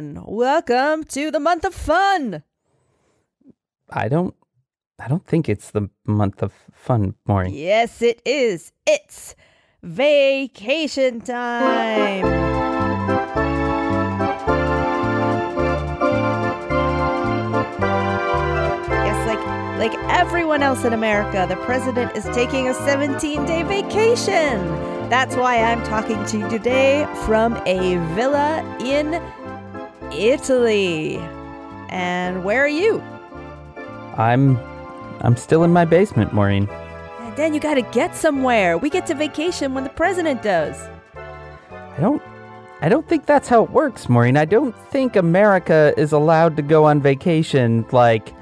Welcome to the month of fun. I don't I don't think it's the month of fun, Maureen. Yes, it is. It's vacation time. Yes, like like everyone else in America, the president is taking a 17-day vacation. That's why I'm talking to you today from a villa in Italy. And where are you? I'm I'm still in my basement, Maureen. And then you gotta get somewhere. We get to vacation when the president does. I don't I don't think that's how it works, Maureen. I don't think America is allowed to go on vacation like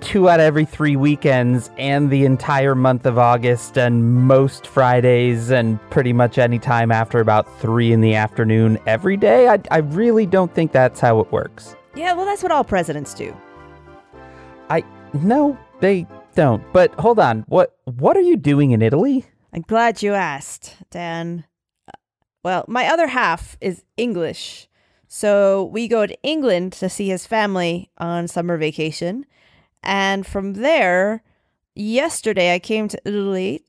two out of every three weekends and the entire month of August and most Fridays and pretty much any time after about three in the afternoon every day. I, I really don't think that's how it works. Yeah, well, that's what all presidents do. I no, they don't. But hold on. What what are you doing in Italy? I'm glad you asked, Dan. Uh, Well, my other half is English. So we go to England to see his family on summer vacation. And from there, yesterday I came to Italy.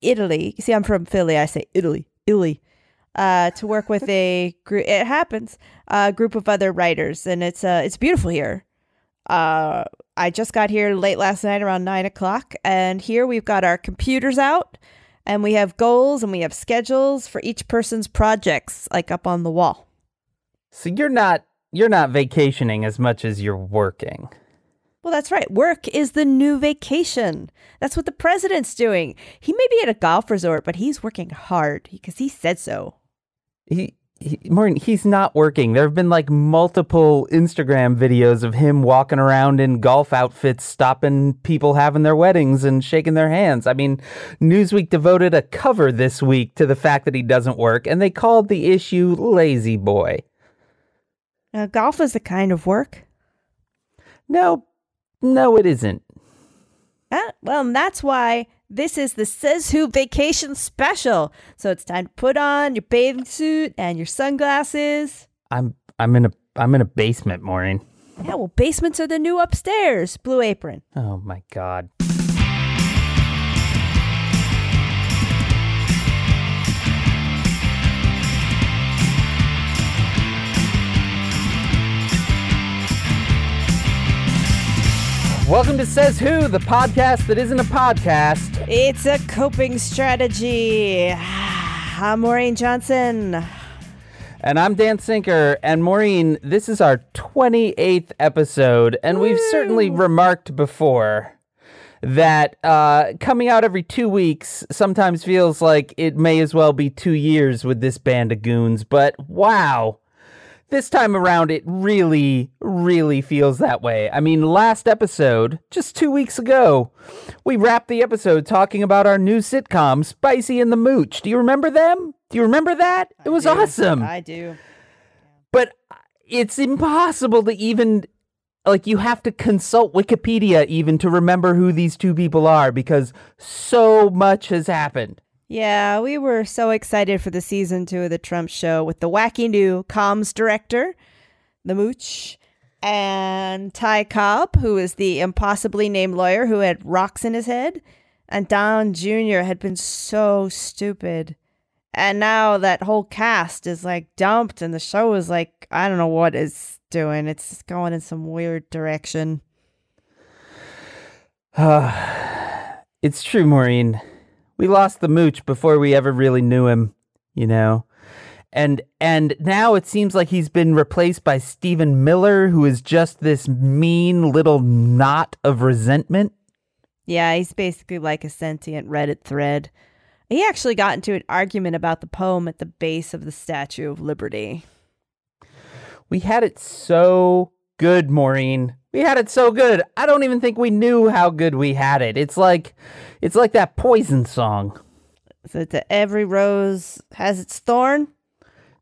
Italy. You see, I'm from Philly. I say Italy. Italy. Uh, to work with a group. It happens. A group of other writers, and it's uh, it's beautiful here. Uh, I just got here late last night around nine o'clock, and here we've got our computers out, and we have goals and we have schedules for each person's projects, like up on the wall. So you're not you're not vacationing as much as you're working. Well, that's right. Work is the new vacation. That's what the president's doing. He may be at a golf resort, but he's working hard because he said so. He, he Maureen, he's not working. There have been like multiple Instagram videos of him walking around in golf outfits, stopping people having their weddings and shaking their hands. I mean, Newsweek devoted a cover this week to the fact that he doesn't work, and they called the issue "Lazy Boy." Now, golf is a kind of work. No, no, it isn't. Ah, well, and that's why this is the Says Who Vacation Special. So it's time to put on your bathing suit and your sunglasses. I'm I'm in a I'm in a basement, Maureen. Yeah, well, basements are the new upstairs. Blue Apron. Oh my god. Welcome to Says Who, the podcast that isn't a podcast. It's a coping strategy. I'm Maureen Johnson. And I'm Dan Sinker. And Maureen, this is our 28th episode. And we've certainly remarked before that uh, coming out every two weeks sometimes feels like it may as well be two years with this band of goons. But wow. This time around, it really, really feels that way. I mean, last episode, just two weeks ago, we wrapped the episode talking about our new sitcom, Spicy and the Mooch. Do you remember them? Do you remember that? It was awesome I do. but it's impossible to even like you have to consult wikipedia even to remember who these two people are because so much has happened Yeah, we were so excited for the season two of the Trump show with the wacky new comms director, the Mooch, and Ty Cobb, who is the impossibly named lawyer who had rocks in his head. And Don Jr. had been so stupid. And now that whole cast is like dumped, and the show is like, I don't know what it's doing. It's going in some weird direction. it's true maureen we lost the mooch before we ever really knew him you know and and now it seems like he's been replaced by Stephen Miller, who is just this mean little knot of resentment. Yeah, he's basically like a sentient Reddit thread. He actually got into an argument about the poem at the base of the Statue of Liberty. We had it so good, Maureen. We had it so good. I don't even think we knew how good we had it. It's like it's like that poison song. So that every rose has its thorn.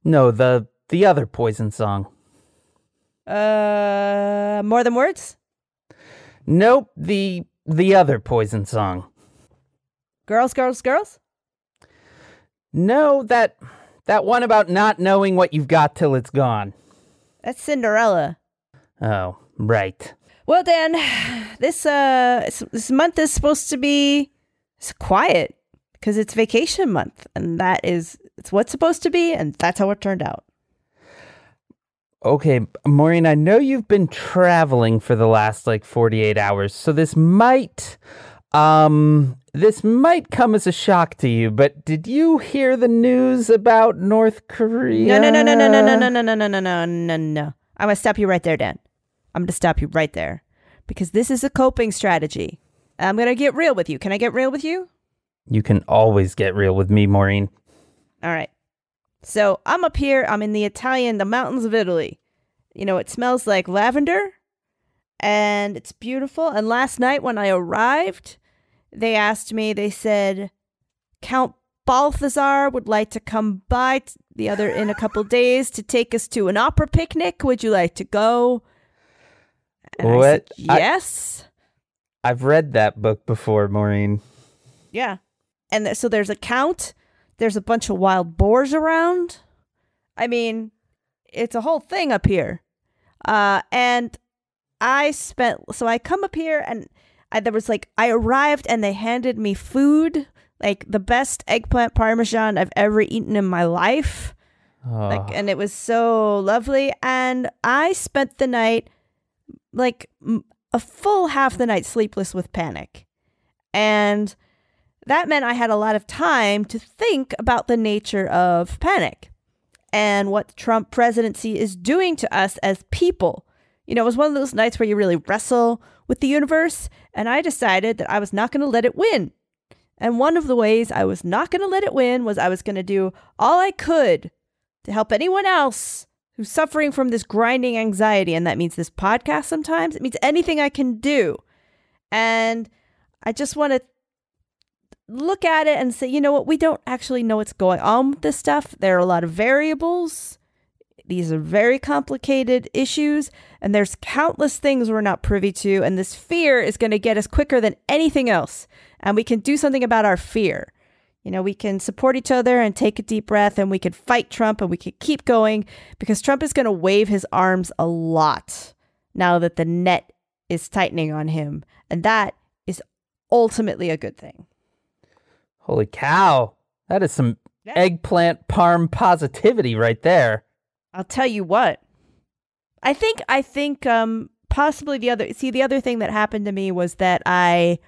No, the the other poison song. Uh, more than words. Nope, the the other poison song. Girls, girls, girls. No, that that one about not knowing what you've got till it's gone. That's Cinderella. Oh, right. Well, Dan, this uh this month is supposed to be s- quiet because it's vacation month, and that is it's what's supposed to be, and that's how it turned out. Okay, Maureen, I know you've been traveling for the last like 48 hours, so this might um this might come as a shock to you, but did you hear the news about North Korea? No, no, no, no, no, no, no, no, no, no, no, no, no, no. I'm gonna stop you right there, Dan. I'm gonna stop you right there because this is a coping strategy. I'm gonna get real with you. Can I get real with you? You can always get real with me, Maureen. All right. So I'm up here. I'm in the Italian, the mountains of Italy. You know, it smells like lavender and it's beautiful. And last night when I arrived, they asked me, they said, Count Balthazar would like to come by t- the other in a couple days to take us to an opera picnic. Would you like to go? And I said, What? I- yes. I've read that book before, Maureen. Yeah. And so there's a count. There's a bunch of wild boars around. I mean, it's a whole thing up here. Uh, and I spent, so I come up here and I, there was like, I arrived and they handed me food, like the best eggplant parmesan I've ever eaten in my life. Oh, Like, and it was so lovely. And I spent the night, like a full half the night, sleepless with panic. And that meant I had a lot of time to think about the nature of panic and what the Trump presidency is doing to us as people. You know, it was one of those nights where you really wrestle with the universe. And I decided that I was not going to let it win. And one of the ways I was not going to let it win was I was going to do all I could to help anyone else who's suffering from this grinding anxiety. And that means this podcast sometimes, it means anything I can do. And I just want to look at it and say, you know what, we don't actually know what's going on with this stuff. There are a lot of variables. These are very complicated issues, and there's countless things we're not privy to. And this fear is going to get us quicker than anything else. And we can do something about our fear. You know, we can support each other and take a deep breath, and we could fight Trump and we could keep going because Trump is going to wave his arms a lot now that the net is tightening on him. And that is ultimately a good thing. holy cow. That is some Yeah. eggplant parm positivity right there. I'll tell you what. I think I think um possibly the other see the other thing that happened to me was that I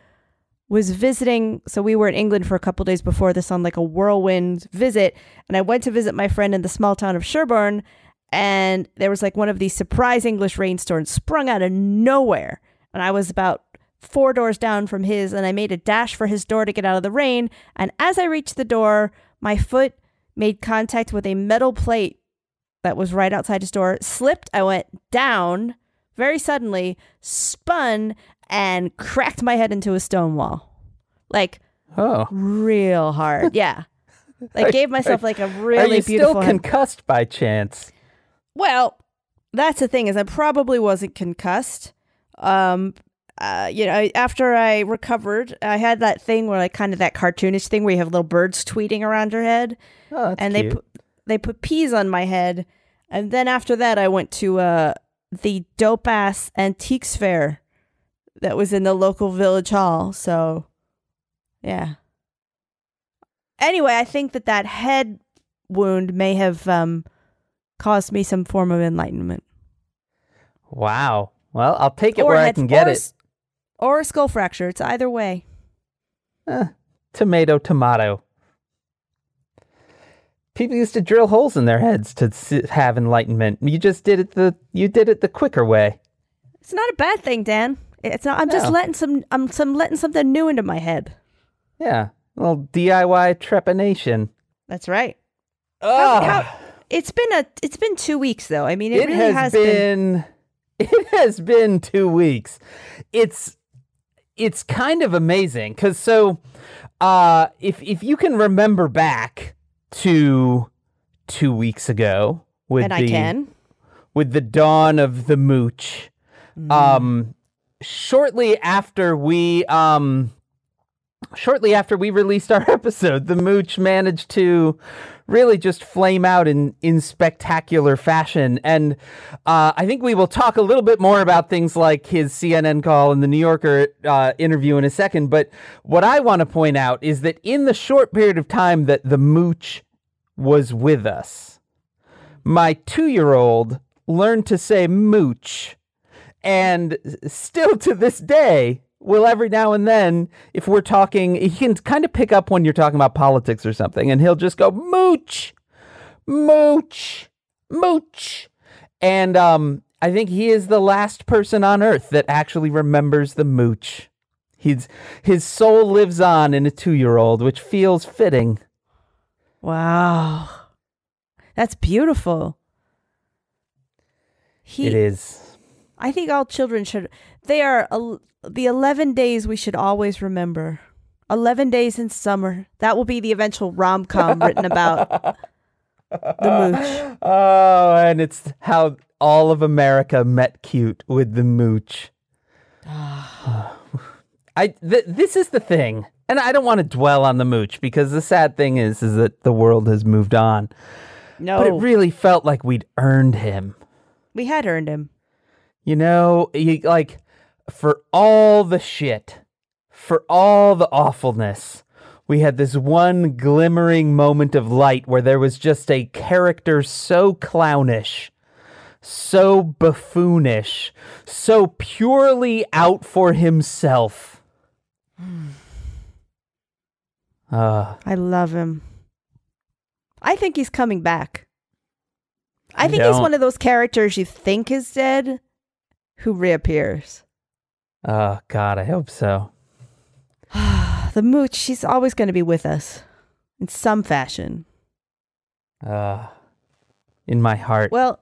was visiting so we were in England for a couple days before this on like a whirlwind visit and I went to visit my friend in the small town of Sherborne and there was like one of these surprise English rainstorms sprung out of nowhere and I was about four doors down from his and I made a dash for his door to get out of the rain and as I reached the door my foot made contact with a metal plate that was right outside his door, slipped. I went down very suddenly, spun, and cracked my head into a stone wall. Like Oh. real hard. Yeah. Like Are- gave myself like a really beautiful still head- concussed by chance? Well, that's the thing is I probably wasn't concussed. Um uh, you know, after I recovered, I had that thing where like kind of that cartoonish thing where you have little birds tweeting around your head. Oh, and cute. they put they put peas on my head and then after that i went to uh the dope ass antiques fair that was in the local village hall so yeah anyway i think that that head wound may have um caused me some form of enlightenment Wow. Well, I'll take it or where I can get or it. or a skull fracture it's either way Eh, tomato, tomato. People used to drill holes in their heads to have enlightenment. You just did it the you did it the quicker way. it's not a bad thing dan it's not i'm just No. letting some i'm some letting something new into my head Yeah, a little DIY trepanation. that's right Oh, how- It's been a it's been two weeks though. I mean, it, it really has, has, been. it has been two weeks. It's it's kind of amazing because so uh, if if you can remember back to two weeks ago with and the I can. with the dawn of the mooch. Mm. Um, shortly after we um shortly after we released our episode, the mooch managed to really just flame out in, in spectacular fashion. And uh, I think we will talk a little bit more about things like his CNN call and the New Yorker uh, interview in a second. But what I want to point out is that in the short period of time that the mooch was with us, my two year old learned to say mooch. And still to this day, will every now and then, if we're talking, he can kind of pick up when you're talking about politics or something, and he'll just go mooch, mooch, mooch, and um, I think he is the last person on earth that actually remembers the mooch. He's his soul lives on in a two-year-old, which feels fitting. Wow. That's beautiful. He, it is. I think all children should. They are el- the 11 days we should always remember. 11 days in summer. That will be the eventual rom com written about the mooch. Oh, and it's how all of America met cute with the mooch. I th- this is the thing, and I don't want to dwell on the mooch because the sad thing is, is that the world has moved on. No, But it really felt like we'd earned him. we had earned him. You know, you, like for all the shit, for all the awfulness, we had this one glimmering moment of light where there was just a character so clownish, so buffoonish, so purely out for himself. Uh, I love him. I think he's coming back. I think he's one of those characters you think is dead who reappears. oh, God, I hope so. The mooch, she's always going to be with us in some fashion. Uh, in my heart. Well,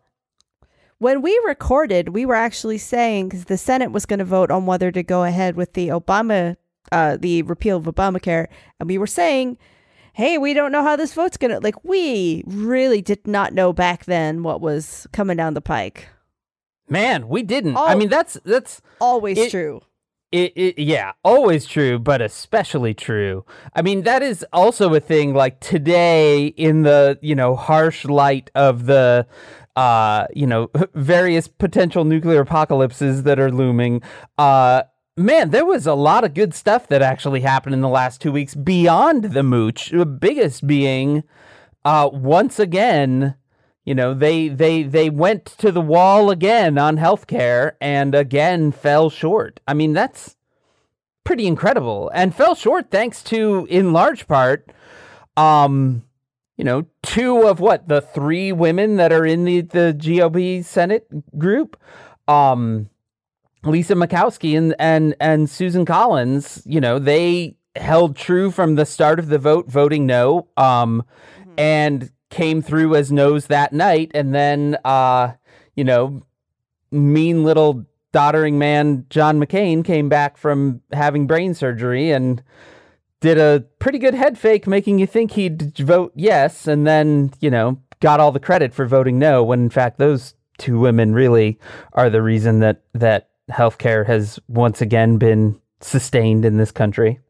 when we recorded, we were actually saying because the Senate was going to vote on whether to go ahead with the Obama, uh, the repeal of Obamacare, and we were saying, "Hey, we don't know how this vote's going to." Like, we really did not know back then what was coming down the pike. Man, we didn't. I Oh. mean, that's that's Always It- true. It, it, yeah, always true, but especially true. I mean, that is also a thing. Like today, in the you know harsh light of the, uh, you know, various potential nuclear apocalypses that are looming. Uh, man, there was a lot of good stuff that actually happened in the last two weeks beyond the mooch. The biggest being, uh, once again. You know, they they they went to the wall again on healthcare and again fell short. I mean, that's pretty incredible and fell short thanks to in large part um you know, two of what the three women that are in the the GOP Senate group um Lisa Murkowski and and and Susan Collins, you know, they held true from the start of the vote voting no um and came through as noes that night and then uh you know mean little doddering man John McCain came back from having brain surgery and did a pretty good head fake making you think he'd vote yes and then you know got all the credit for voting no when in fact those two women really are the reason that that healthcare has once again been sustained in this country.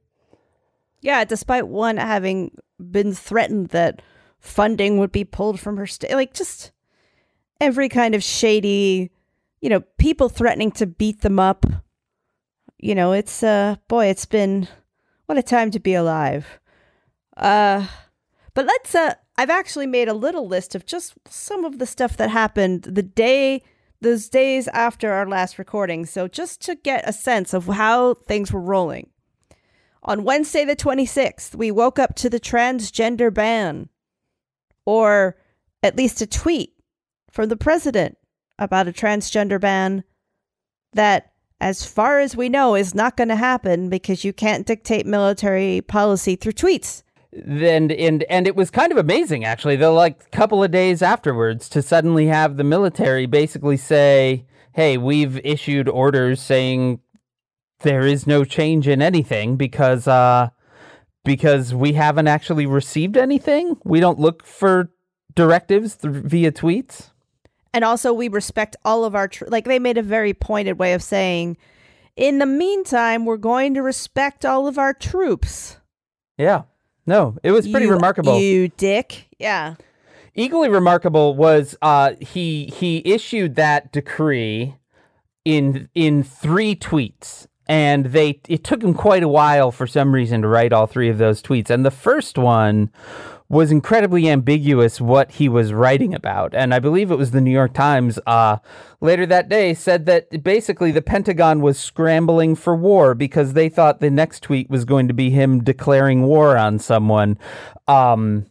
Yeah, despite one having been threatened that funding would be pulled from her state, like just every kind of shady, you know, people threatening to beat them up. You know, it's uh boy, it's been what a time to be alive. Uh but let's uh I've actually made a little list of just some of the stuff that happened the day those days after our last recording. So just to get a sense of how things were rolling. On Wednesday, the 26th, we woke up to the transgender ban, or at least a tweet from the president about a transgender ban that, as far as we know, is not going to happen because you can't dictate military policy through tweets. and and and it was kind of amazing actually the like a couple of days afterwards to suddenly have the military basically say hey we've issued orders saying there is no change in anything because uh because we haven't actually received anything we don't look for directives th- via tweets And also, we respect all of our, tr- like, they made a very pointed way of saying in the meantime, we're going to respect all of our troops. Yeah. No, it was pretty You- remarkable. You dick. Yeah. Equally remarkable was uh, he he issued that decree in in three tweets, and they it took him quite a while for some reason to write all three of those tweets. And the first one was incredibly ambiguous what he was writing about, and I believe it was the New York Times uh, later that day said that basically the Pentagon was scrambling for war because they thought the next tweet was going to be him declaring war on someone. Um,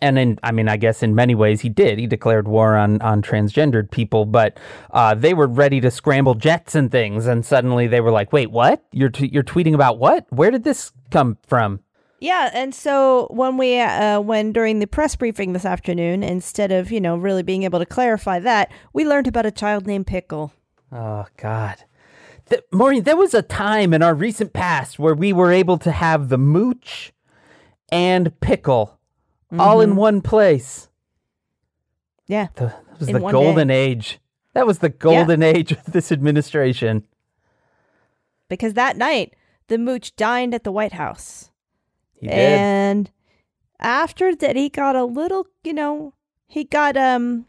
and in I mean I guess in many ways he did. He declared war on on transgendered people, but uh, they were ready to scramble jets and things, and suddenly they were like, "Wait, what? You're t- you're tweeting about what? Where did this come from?" Yeah, and so when we uh when during the press briefing this afternoon, instead of, you know, really being able to clarify that, we learned about a child named Pickle. Oh God, Th- Maureen, there was a time in our recent past where we were able to have the mooch and pickle all in one place. Yeah. The, that was In the one golden age. That was the golden age of this administration. Because that night the mooch dined at the White House. He did. And after that he got a little, you know, he got um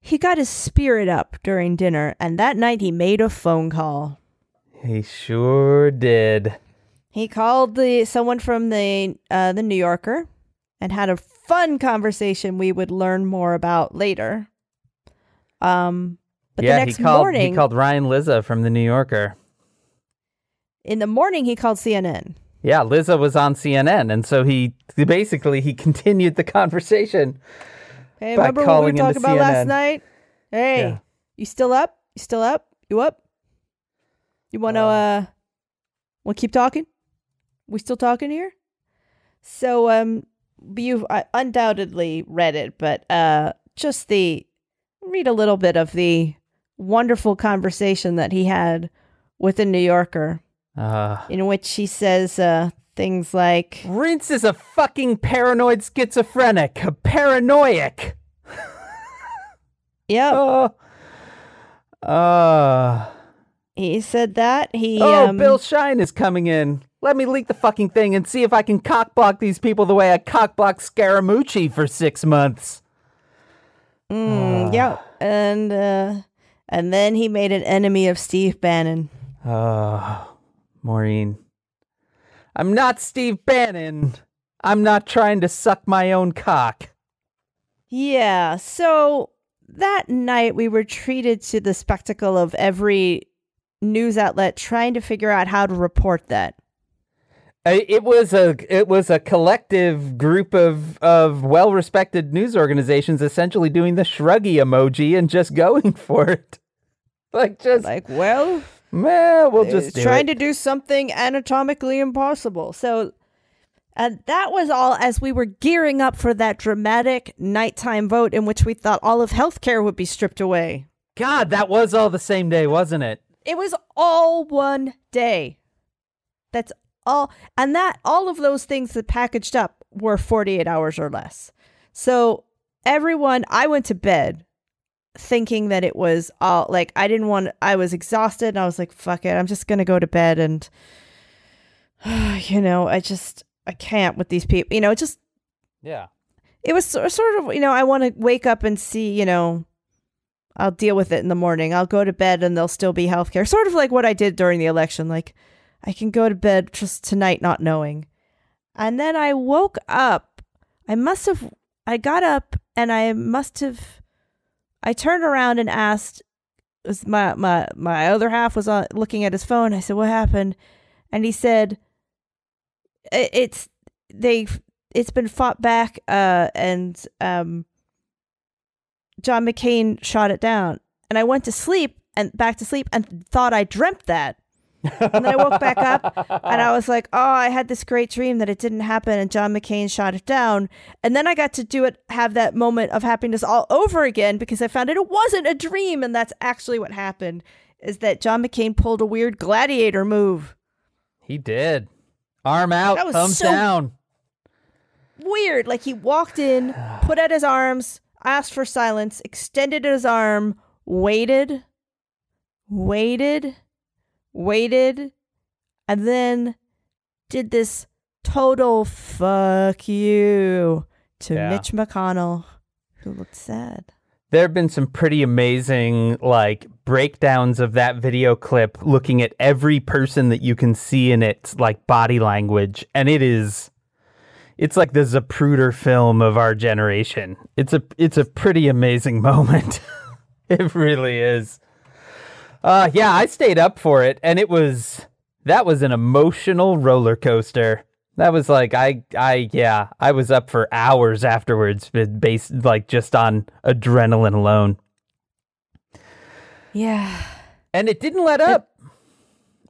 he got his spirit up during dinner and that night he made a phone call. he sure did. He called the someone from the uh, the New Yorker and had a fun conversation we would learn more about later. Um, but yeah, the next he called, morning, he called Ryan Lizza from the New Yorker. in the morning, he called CNN. Yeah, Lizza was on CNN, and so he basically he continued the conversation. Hey, remember what we talked about last night? Hey, Yeah. you still up? You still up? You up? You want to Um, uh, want to keep talking? We still talking here? So um, you uh, undoubtedly read it, but uh, just the read a little bit of the wonderful conversation that he had with the New Yorker, Uh, in which he says uh, things like, Rince is a fucking paranoid schizophrenic, a paranoiac. "Yep." Oh, uh, He said that he. oh, um, Bill Shine is coming in. Let me leak the fucking thing and see if I can cockblock these people the way I cockblocked Scaramucci for six months. Mm, yeah, and uh, and then he made an enemy of Steve Bannon. Oh, Maureen. I'm not Steve Bannon. I'm not trying to suck my own cock. Yeah, so that night we were treated to the spectacle of every news outlet trying to figure out how to report that. Uh, It was a it was a collective group of of well respected news organizations essentially doing the shruggy emoji and just going for it. Like just Like, well, meh, we'll just do trying it. to do something anatomically impossible. So, and that was all as we were gearing up for that dramatic nighttime vote in which we thought all of healthcare would be stripped away. God, that was all the same day, wasn't it? It was all one day. That's all. And that, all of those things that packaged up were 48 hours or less. So everyone, I went to bed thinking that it was all like, I didn't want, I was exhausted and I was like, fuck it. I'm just going to go to bed. And, you know, I just, I can't with these people. You know, it just, Yeah. it was sort of, you know, I want to wake up and see, you know, I'll deal with it in the morning. I'll go to bed and there'll still be healthcare. Sort of like what I did during the election. Like, I can go to bed just tonight not knowing. And then I woke up. I must have, I got up and I must have, I turned around and asked, was my, my, my other half was on, looking at his phone. I said, what happened? And he said, it's, they it's been fought back uh and um John McCain shot it down and I went to sleep and back to sleep and thought I dreamt that and then I woke back up and I was like oh I had this great dream that it didn't happen and John McCain shot it down and then I got to do it have that moment of happiness all over again because I found out it wasn't a dream and that's actually what happened is that John McCain pulled a weird gladiator move He did. Arm out, thumbs so- down. weird. Like he walked in, put out his arms, asked for silence, extended his arm, waited, waited, waited, and then did this total fuck you to Yeah. Mitch McConnell, who looked sad. There have been some pretty amazing like breakdowns of that video clip looking at every person that you can see in its like body language and it is it's like the Zapruder film of our generation. It's a it's a pretty amazing moment. it really is. Uh yeah, I stayed up for it and it was that was an emotional roller coaster. That was like I I yeah, I was up for hours afterwards based like just on adrenaline alone. Yeah. And it didn't let up.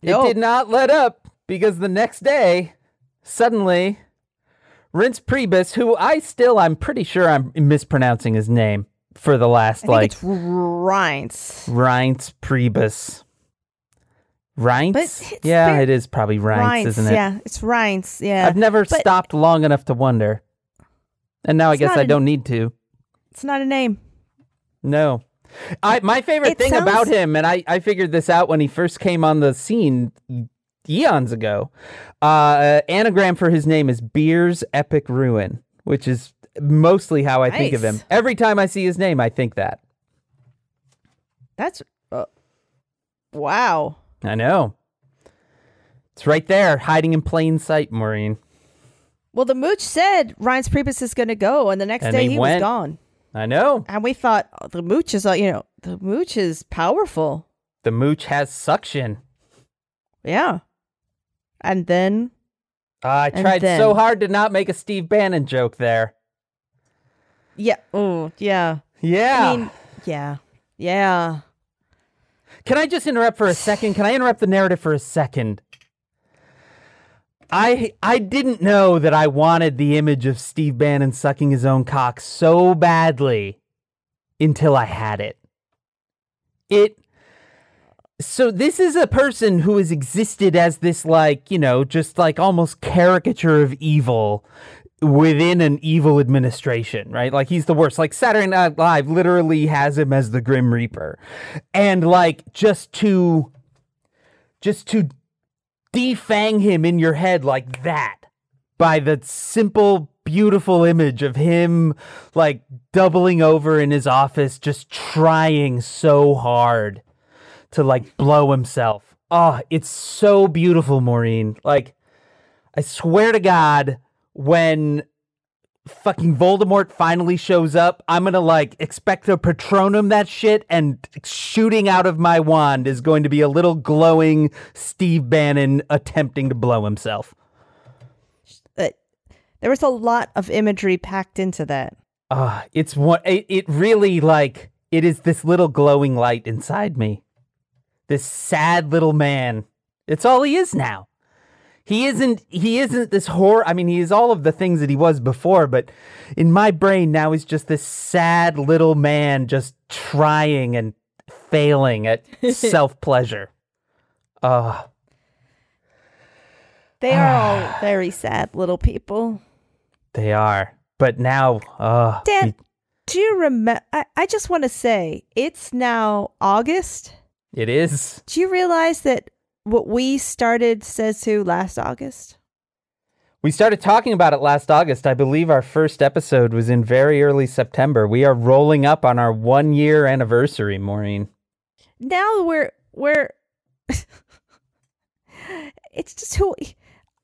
It No. did not let up because the next day, suddenly, Rince Priebus, who I still, I'm pretty sure I'm mispronouncing his name for the last like it's Reince. Reince Priebus. Reince? It's yeah, very- it is probably Reince, Reince, isn't it? yeah. It's Reince, yeah. I've never but- stopped long enough to wonder. And now I guess I don't need to. It's not a name. No. I my favorite It thing about him, and I, I figured this out when he first came on the scene eons ago. Uh, anagram for his name is Beers Epic Ruin, which is mostly how I think of him. Every time I see his name, I think that. That's uh, wow. I know. It's right there, hiding in plain sight, Maureen. Well, the mooch said Reince Priebus is going to go, and the next And day he went. was gone. I know. And we thought oh, the mooch is, uh, you know, the mooch is powerful. The mooch has suction. Yeah. And then Uh, I And tried so hard to not make a Steve Bannon joke there. Yeah, oh yeah. Yeah. I mean, yeah, yeah. Can I just interrupt for a second? Can I interrupt the narrative for a second? I I didn't know that I wanted the image of Steve Bannon sucking his own cock so badly until I had it. It so this is a person who has existed as this like, you know, just like almost caricature of evil within an evil administration, right? Like he's the worst. Like Saturday Night Live literally has him as the Grim Reaper. And like just to just to defang him in your head like that by the simple beautiful image of him like doubling over in his office just trying so hard to like blow himself. Oh, it's so beautiful, Maureen. Like I swear to God, when fucking Voldemort finally shows up, I'm gonna like expecto patronum that shit, and shooting out of my wand is going to be a little glowing Steve Bannon attempting to blow himself. But there was a lot of imagery packed into that. Ah, it's one. It, it really like it is this little glowing light inside me. This sad little man. It's all he is now. He isn't. He isn't this horror. I mean, he is all of the things that he was before. But in my brain now, he's just this sad little man, just trying and failing at self pleasure. Uh, They are all very sad little people. they are. But now, uh, Dan, he- do you remember? I, I just want to say it's now August. it is. Do you realize that what we started says who last August? We started talking about it last August. I believe our first episode was in very early September. We are rolling up on our one year anniversary, Maureen. Now we're we're. it's just who.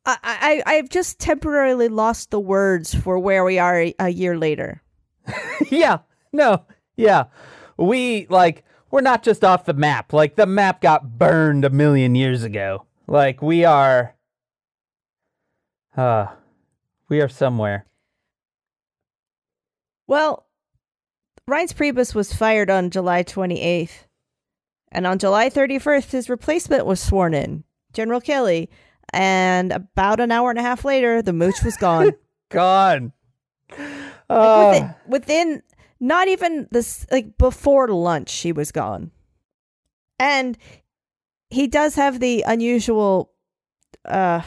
I, I I've just temporarily lost the words for where we are a, a year later. yeah, no, yeah. We, like, we're not just off the map. Like, the map got burned a million years ago. Like, we are. Uh, we are somewhere. Well, Reince Priebus was fired on July 28th. And on July 31st, his replacement was sworn in, General Kelly. And about an hour and a half later, the mooch was gone. Gone. Like, Uh, within, within not even this, like before lunch, she was gone. And he does have the unusual uh,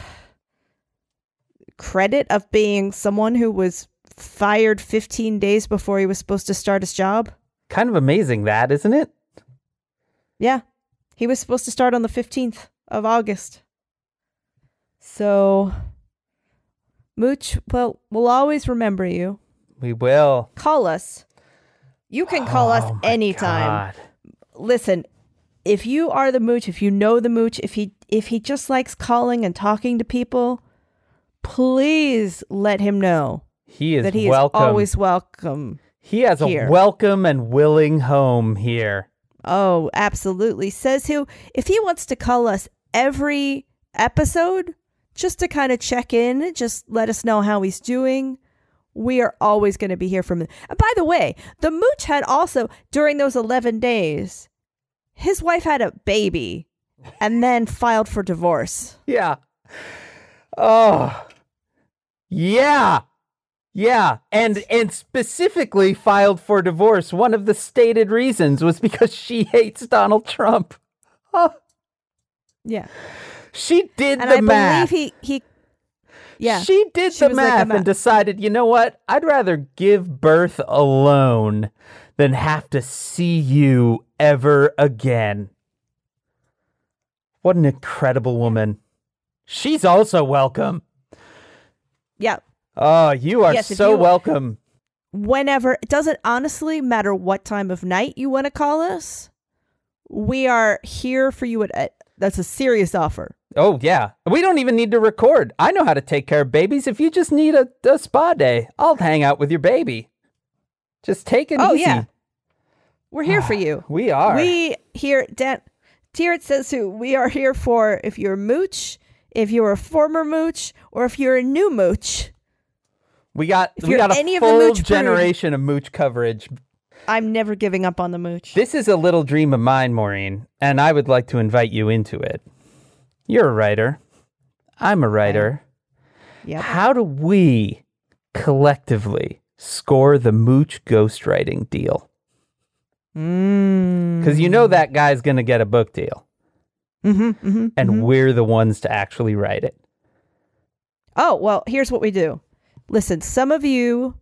credit of being someone who was fired 15 days before he was supposed to start his job. kind of amazing, that, isn't it? Yeah. He was supposed to start on the 15th of August. So, Mooch, well, we'll always remember you. We will. Call us. You can call us Oh my anytime. God. Listen, if you are the Mooch, if you know the Mooch, if he if he just likes calling and talking to people, please let him know He is that he welcome. is always welcome. he has here. a welcome and willing home here. Oh, absolutely. Says who if he wants to call us every episode just to kind of check in, just let us know how he's doing. We are always going to be here from him. And by the way, the mooch had also during those 11 days, his wife had a baby and then filed for divorce. Yeah. Oh. Yeah. Yeah. And and specifically filed for divorce. One of the stated reasons was because she hates Donald Trump. Oh, Yeah. she did And the I math. believe he he Yeah. She did She the like, math "I'm and decided, you know what? I'd rather give birth alone than have to see you ever again. What an incredible woman. She's also welcome. yeah. Oh, you are Yes, so you- welcome. whenever it doesn't honestly matter what time of night you want to call us we are here for you at, at that's a serious offer Oh, yeah. We don't even need to record. I know how to take care of babies. If you just need a, a spa day, I'll hang out with your baby. Just take it oh easy. yeah we're here for ah, you We are. we here dan here it says who we are here for if you're a mooch if you're a former mooch or if you're a new mooch We got If we got a of full mooch brood- generation of mooch coverage. i'm never giving up on the mooch This is a little dream of mine, Maureen, and I would like to invite you into it. You're a writer. I'm a writer. yep How do we collectively score the mooch ghostwriting deal? mm. Because you know that guy's going to get a book deal, mm-hmm, mm-hmm, and we're the ones to actually write it. Oh, well, here's what we do. Listen, some of you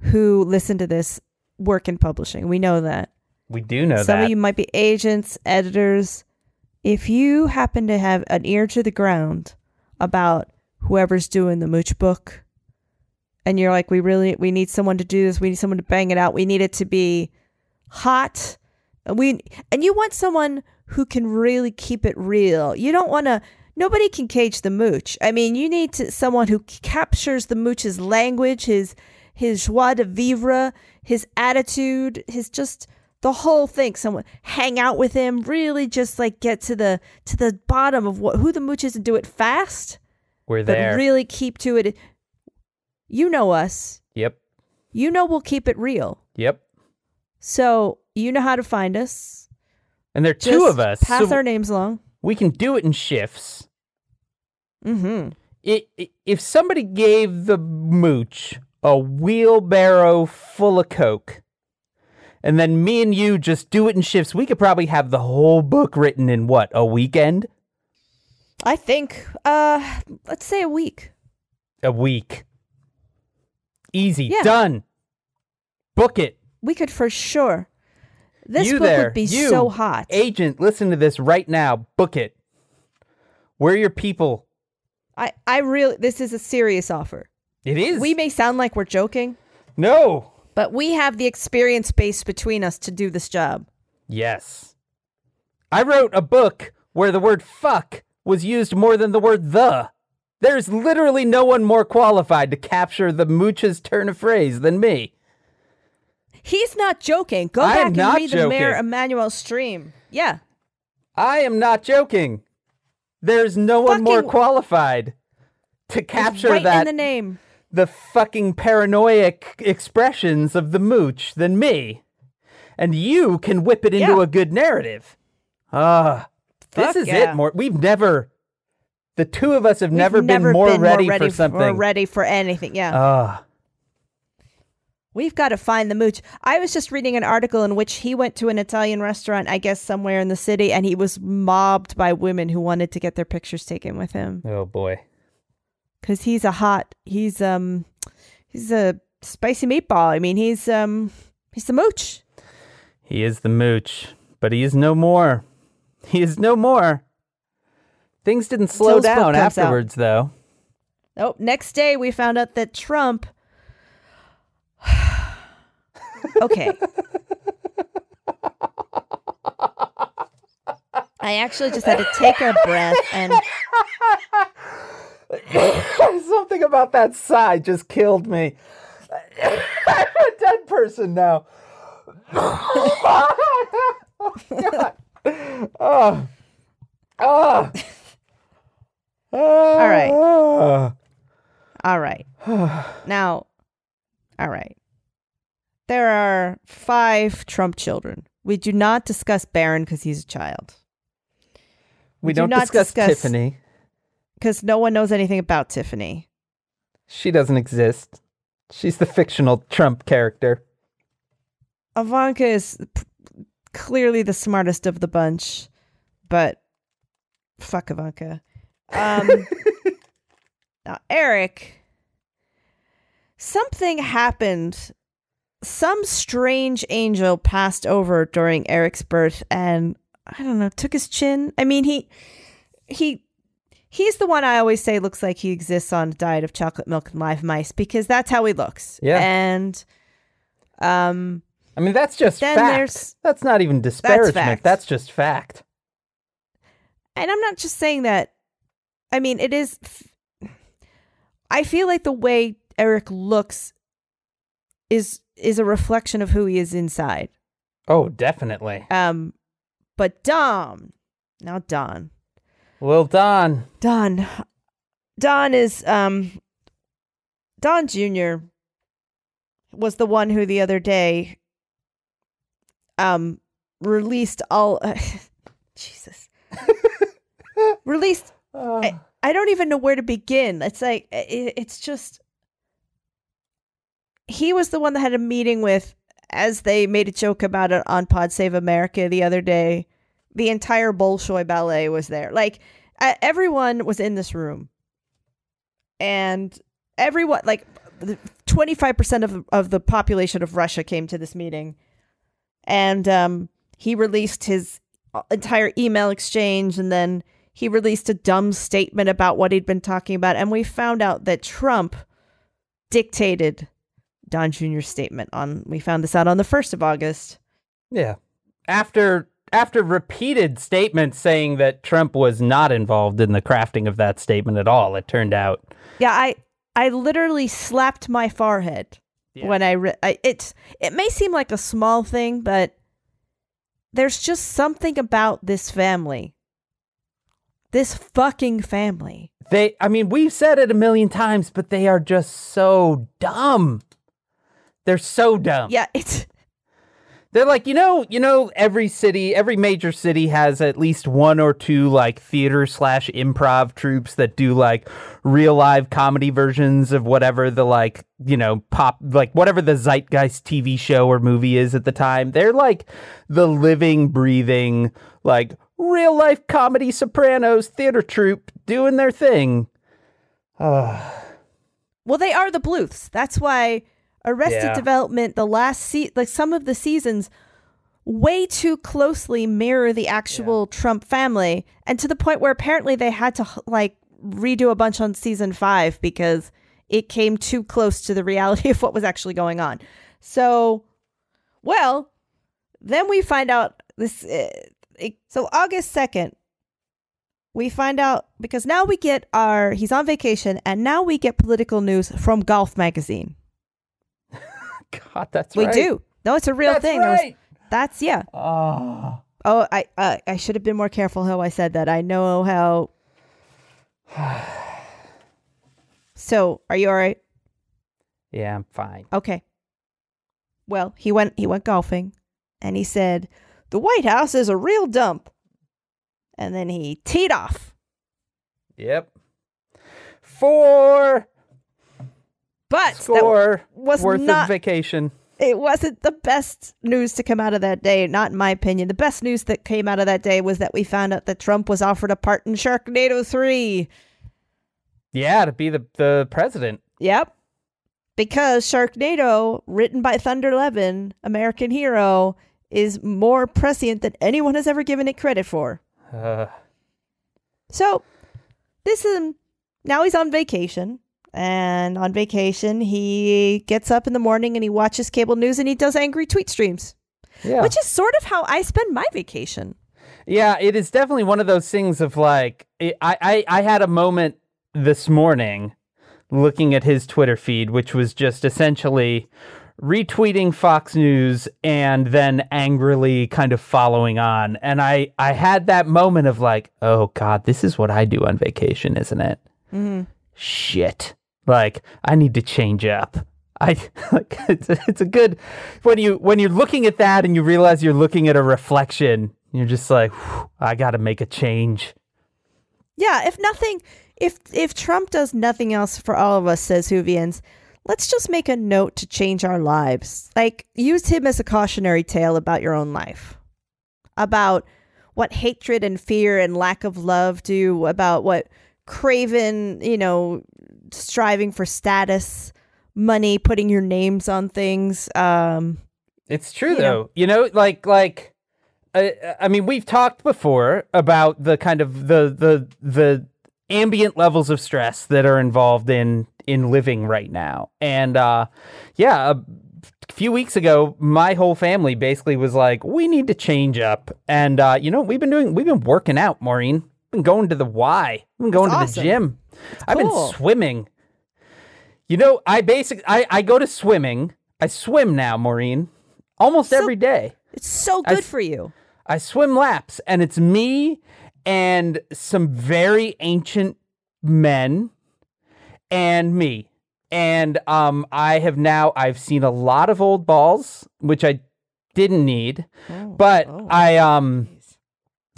who listen to this work in publishing. We know that. We do know some that. Some of you might be agents, editors. If you happen to have an ear to the ground about whoever's doing the mooch book and you're like we really we need someone to do this, we need someone to bang it out. We need it to be hot. And we and you want someone who can really keep it real. You don't want to nobody can cage the mooch. I mean, you need to someone who captures the mooch's language, his his joie de vivre, his attitude, his just the whole thing. Someone hang out with him, really just like get to the to the bottom of what who the mooch is and do it fast, we're there but really keep to it. You know us. yep. You know we'll keep it real. Yep. So you know how to find us. And there are Just two of us. Pass so our names along. we can do it in shifts. Mm-hmm. it, it- if somebody gave the mooch a wheelbarrow full of coke and then me and you just do it in shifts. We could probably have the whole book written in what a weekend? I think uh let's say a week. a week. Easy. Yeah. done. Book it. We could for sure. This You book there, would be you, so hot. agent listen to this right now. Book it. We're your people. I I really this is a serious offer. it is. We may sound like we're joking, no but we have the experience base between us to do this job. Yes. I wrote a book where the word fuck was used more than the word the. There's literally no one more qualified to capture the mooch's turn of phrase than me. He's not joking. Go I back and read the Mayor joking. Emanuel stream. Yeah. I am not joking. There's no one more qualified to capture right that in the name. The fucking paranoiac expressions of the mooch than me. And you can whip it into Yeah. a good narrative. Ah, this is yeah. it. More, we've never, the two of us have We've never, been, more, been ready more ready for something. Or ready for anything. Yeah. Ah, We've got to find the mooch. I was just reading an article in which he went to an Italian restaurant, I guess somewhere in the city, and he was mobbed by women who wanted to get their pictures taken with him oh boy. Because he's a hot. He's um, he's a spicy meatball. I mean, he's um, he's the mooch. He is the mooch, but he is no more. He is no more. Things didn't slow Until down comes out. afterwards, though. Oh, next day we found out that Trump. okay. I actually just had to take a breath and Something about that sigh just killed me. I'm a dead person now. oh, God. Oh. Oh. All right. Oh. all right. Now, all right. There are five Trump children. We do not discuss Barron because he's a child. We do don't not discuss, discuss- Tiffany. Because no one knows anything about Tiffany. She doesn't exist. She's the fictional Trump character. Ivanka is p- clearly the smartest of the bunch, but fuck Ivanka. Um, now, Eric, something happened. Some strange angel passed over during Eric's birth and I don't know, took his chin. I mean, he he he's the one I always say looks like he exists on a diet of chocolate milk and live mice because that's how he looks. Yeah. And um I mean, that's just Then fact. there's- That's not even disparagement. fact. That's just fact. and I'm not just saying that. I mean, it is. f- I feel like the way Eric looks is is a reflection of who he is inside. Oh, definitely. Um, but Dom, now Don, Well, Don. Don, Don is um, Don Junior was the one who the other day um released all Jesus released Uh, I, I don't even know where to begin. It's like it, it's just he was the one that had a meeting with as they made a joke about it on Pod Save America the other day. The entire Bolshoi ballet was there. Like everyone was in this room. And everyone like 25% of of the population of Russia came to this meeting. And um he released his uh, entire email exchange and then he released a dumb statement about what he'd been talking about and we found out that Trump dictated Don Jr.'s statement on we found this out on the 1st of August. yeah. After after repeated statements saying that Trump was not involved in the crafting of that statement at all, it turned out. Yeah, I I literally slapped my forehead Yeah. when I, re- I it's it may seem like a small thing, but there's just something about this family. This fucking family. They I mean, we've said it a million times, but they are just so dumb. They're so dumb. Yeah, it's They're like, you know, you know, every city, every major city has at least one or two like theater slash improv troops that do like real live comedy versions of whatever the like, you know, pop like whatever the zeitgeist TV show or movie is at the time. They're like the living, breathing, like real life comedy sopranos theater troupe doing their thing. Uh, Well, they are the Bluths. That's why Arrested Yeah. Development, the last se- like some of the seasons, way too closely mirror the actual Trump family, and to the point where apparently they had to like redo a bunch on season five because it came too close to the reality of what was actually going on. So, well, then we find out this. Uh, it, so August second, we find out because now we get our he's on vacation and now we get political news from golf magazine God, that's we right. do no it's a real That's thing There was- right. that's yeah Oh. oh i uh, i should have been more careful how i said that i know how so are you all right Yeah, I'm fine. okay well he went he went golfing and he said the white house is a real dump and then he teed off Yep. Four but that was worth not of vacation. it wasn't the best news to come out of that day, not in my opinion. The best news that came out of that day was that we found out that Trump was offered a part in Sharknado 3. Yeah, to be the the president. Yep. Because Sharknado, written by Thunder Levin, American hero, is more prescient than anyone has ever given it credit for. Uh, So, this is now he's on vacation. And on vacation, he gets up in the morning and he watches cable news and he does angry tweet streams, Yeah. which is sort of how I spend my vacation. Yeah, it is definitely one of those things of like it, I, I I had a moment this morning looking at his Twitter feed, which was just essentially retweeting Fox News and then angrily kind of following on. And I I had that moment of like, oh God, this is what I do on vacation, isn't it? Mm-hmm. Shit, like I need to change up. I like it's a, it's a good when you when you're looking at that and you realize you're looking at a reflection. You're just like, I got to make a change. Yeah, if nothing, if if Trump does nothing else for all of us, says Whovians, let's just make a note to change our lives. Like use him as a cautionary tale about your own life, about what hatred and fear and lack of love do, about what craven, you know, striving for status, money, putting your names on things. Um, It's true You know. though. You know, like like I, I mean, we've talked before about the kind of the the the ambient levels of stress that are involved in in living right now. And uh yeah, a few weeks ago my whole family basically was like, "We need to change up." And uh you know, we've been doing we've been working out, Maureen. I've been going to the Y. We've been going to awesome. the gym. I've been swimming. You know, I basically I I go to swimming. I swim now, Maureen. Almost So- every day. it's so good s- for you. I swim laps and it's me and some very ancient men and me. And um I have now I've seen a lot of old balls, which I didn't need. But oh. I um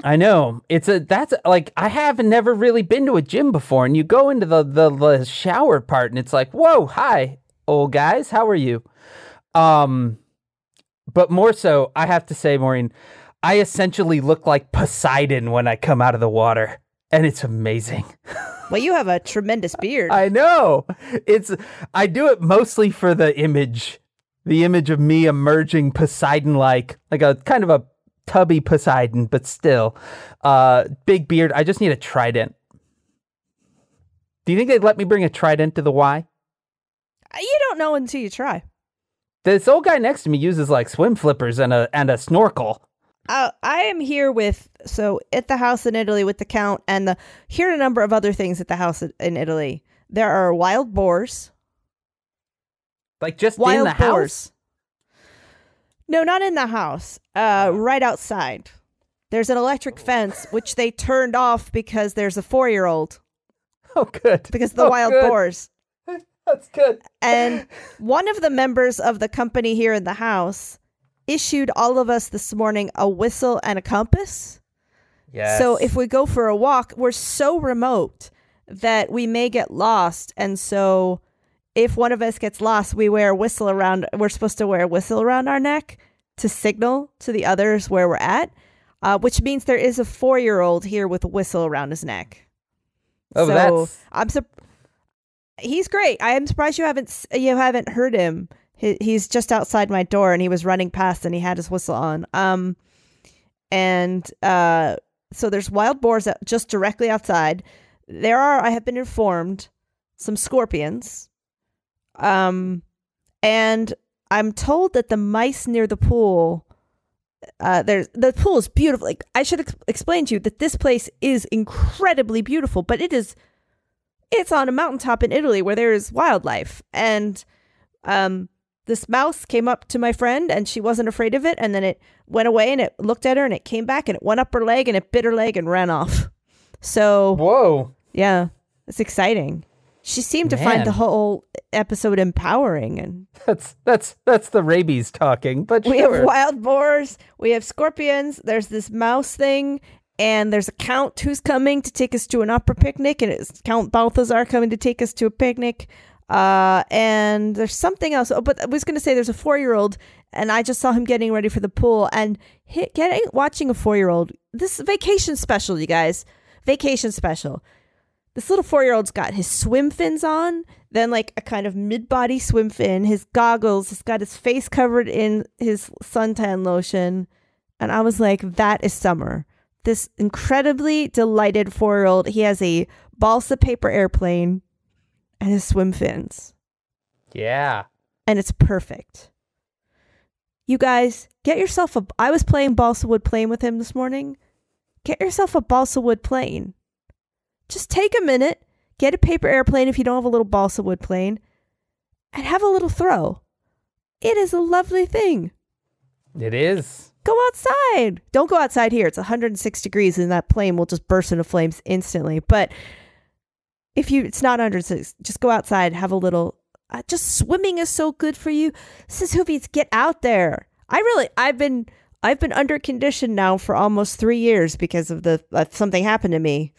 I know. It's a that's like I have never really been to a gym before and you go into the the, the shower part and it's like, "Whoa, hi, old guys. How are you?" Um but more so, I have to say, Maureen, I essentially look like Poseidon when I come out of the water, and it's amazing. Well, you have a tremendous beard. I know. It's I do it mostly for the image. The image of me emerging Poseidon like, like a kind of a tubby Poseidon, but still. Uh big beard. I just need a trident. Do you think they'd let me bring a trident to the Y? you don't know until you try. This old guy next to me uses like swim flippers and a and a snorkel. Uh, I am here with so at the house in Italy with the count and the here are a number of other things at the house in- in Italy. There are wild boars. Like just in Wild the house. No, not in the house. Uh, right outside. There's an electric fence which they turned off because there's a four year old Oh good. because of the Oh, wild good. boars. That's good. And one of the members of the company here in the house issued all of us this morning a whistle and a compass. Yes. So if we go for a walk, we're so remote that we may get lost. And so if one of us gets lost, we wear a whistle around, we're supposed to wear a whistle around our neck to signal to the others where we're at, uh, which means there is a four year old here with a whistle around his neck. Oh, so that's I'm sur- He's great. I am surprised you haven't you haven't heard him. He, he's just outside my door and he was running past and he had his whistle on. Um, and uh, so there's wild boars just directly outside. There are, I have been informed, some scorpions. Um, and I'm told that the mice near the pool. Uh, there's the pool is beautiful. Like I should ex- explain to you that this place is incredibly beautiful, but it is it's on a mountaintop in Italy where there is wildlife. And um, this mouse came up to my friend and she wasn't afraid of it. And then it went away and it looked at her and it came back and it went up her leg and it bit her leg and ran off. So, whoa. yeah, it's exciting. She seemed to find the whole episode empowering. And That's that's that's the rabies talking. But we sure. have wild boars, we have scorpions, there's this mouse thing. And there's a count who's coming to take us to an opera picnic, and it's Count Balthazar coming to take us to a picnic. Uh, and there's something else. Oh, but I was going to say there's a four year old, and I just saw him getting ready for the pool and getting watching a four year old. This vacation special, you guys, vacation special. This little four year old's got his swim fins on, then like a kind of mid body swim fin, his goggles, he's got his face covered in his suntan lotion. And I was like, that is summer. This incredibly delighted four year old, he has a balsa paper airplane, and his swim fins. Yeah. And it's perfect. You guys, get yourself a. I was playing balsa wood plane with him this morning. Get yourself a balsa wood plane. Just take a minute, get a paper airplane if you don't have a little balsa wood plane, and have a little throw. It is a lovely thing. It is. Go outside. Don't go outside here. It's 106 degrees and that plane will just burst into flames instantly. But if you it's not 106, just go outside, have a little uh, just swimming is so good for you. Says Hoovies, get out there. I really I've been I've been under conditioned now for almost 3 years because of the uh, something happened to me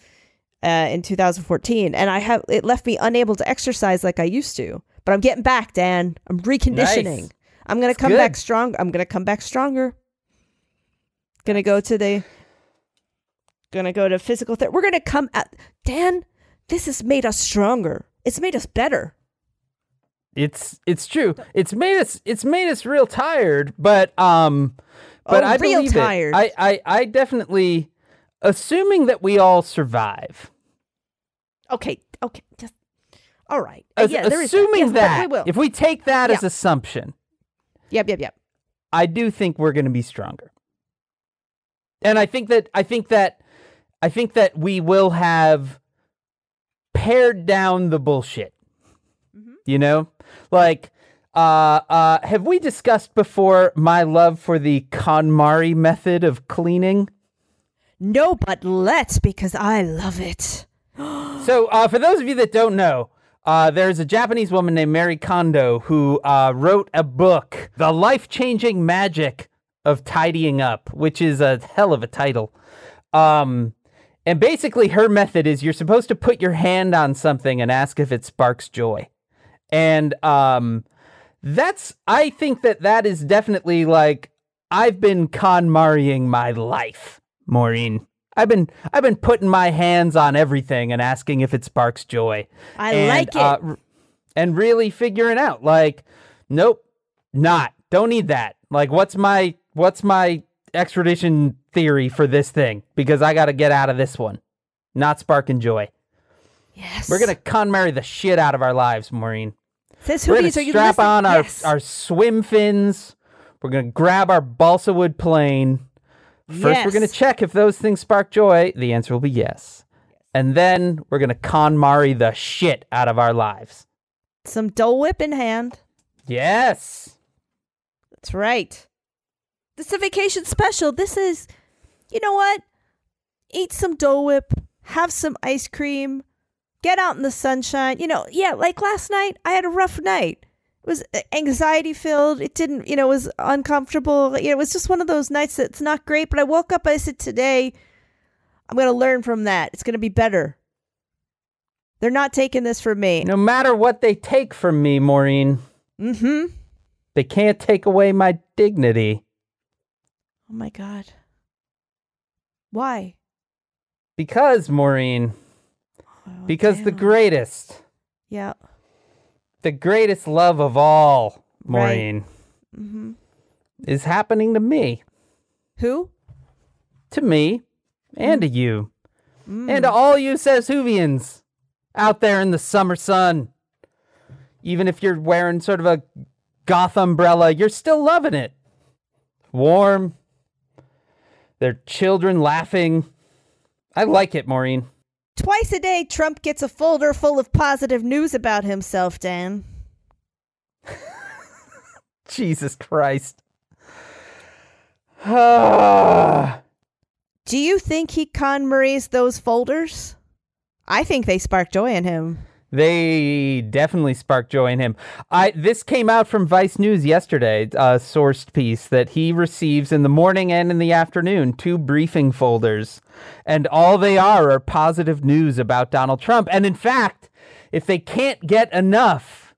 uh, in 2014 and I have it left me unable to exercise like I used to. But I'm getting back, Dan. I'm reconditioning. Nice. I'm going to That's come good. back strong. I'm going to come back stronger. Going to go to the to go to physical therapy. We're going to come at Dan, this has made us stronger. It's made us better. It's it's true. It's made us it's made us real tired, but um but Oh, I real believe tired. it. I, I I definitely assuming that we all survive. Okay, okay. Just all right. Uh, As- yeah, there is assuming Yes, that we will. if we take that as assumption, yep, yep, yep. I do think we're going to be stronger. And I think that I think that I think that we will have pared down the bullshit. Mhm. You know? Like uh uh have we discussed before my love for the KonMari method of cleaning? No, but let's because I love it. So, uh, for those of you that don't know, uh, there's a Japanese woman named Marie Kondo who uh, wrote a book, The Life Changing Magic of Tidying Up, which is a hell of a title. Um, and basically, her method is you're supposed to put your hand on something and ask if it sparks joy. And um, that's, I think that that is definitely like, I've been KonMariing my life, Maureen. I've been I've been putting my hands on everything and asking if it sparks joy. I and, like it. uh, r- and really figuring out like, nope, not. Don't need that. Like, what's my what's my extradition theory for this thing? Because I got to get out of this one. Not sparking joy. yes. We're gonna KonMari the shit out of our lives, Maureen. Says We're gonna are you strap on our yes. our swim fins. We're gonna grab our balsa wood plane. First, we're going to check if those things spark joy. The answer will be yes. And then we're going to KonMari the shit out of our lives. Some Dole Whip in hand. Yes. That's right. This is a vacation special. This is, you know what? Eat some Dole Whip, have some ice cream, get out in the sunshine. You know, yeah, like last night, I had a rough night. It was anxiety filled. It didn't, you know, it was uncomfortable. You know, it was just one of those nights that's not great. But I woke up, I said, today, I'm going to learn from that. It's going to be better. They're not taking this from me. No matter what they take from me, Maureen, Mm hmm. they can't take away my dignity Oh my God. Why? because, Maureen, Oh, because the greatest, Yeah. The greatest love of all, Maureen, Mm-hmm. is happening to me, Who? to me, and to you. Mm. And to all you Says Whovians out there in the summer sun, even if you're wearing sort of a goth umbrella, you're still loving it. Warm. Their children laughing. I like it, Maureen. Twice a day, Trump gets a folder full of positive news about himself, Dan. Jesus Christ. Ah. Do you think he KonMari's those folders? I think they spark joy in him. They definitely spark joy in him. I this came out from Vice News yesterday, a sourced piece that he receives in the morning and in the afternoon, two briefing folders, and all they are are positive news about Donald Trump. And in fact, if they can't get enough,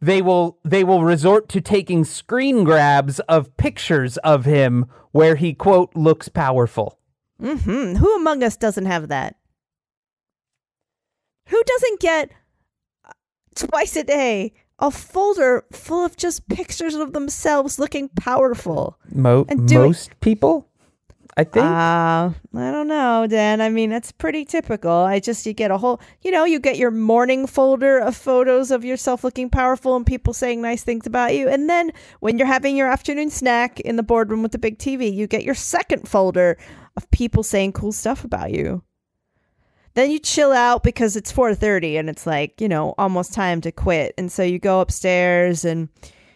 they will they will resort to taking screen grabs of pictures of him where he quote looks powerful. Mm-hmm. Who among us doesn't have that? Who doesn't get twice a day a folder full of just pictures of themselves looking powerful? Mo- And doing- most people, I think. Uh, I don't know, Dan. I mean, that's pretty typical. I just, you get a whole, you know, you get your morning folder of photos of yourself looking powerful and people saying nice things about you. And then when you're having your afternoon snack in the boardroom with the big TV, you get your second folder of people saying cool stuff about you. Then you chill out because it's 4:30 and it's like, you know, almost time to quit. And so you go upstairs and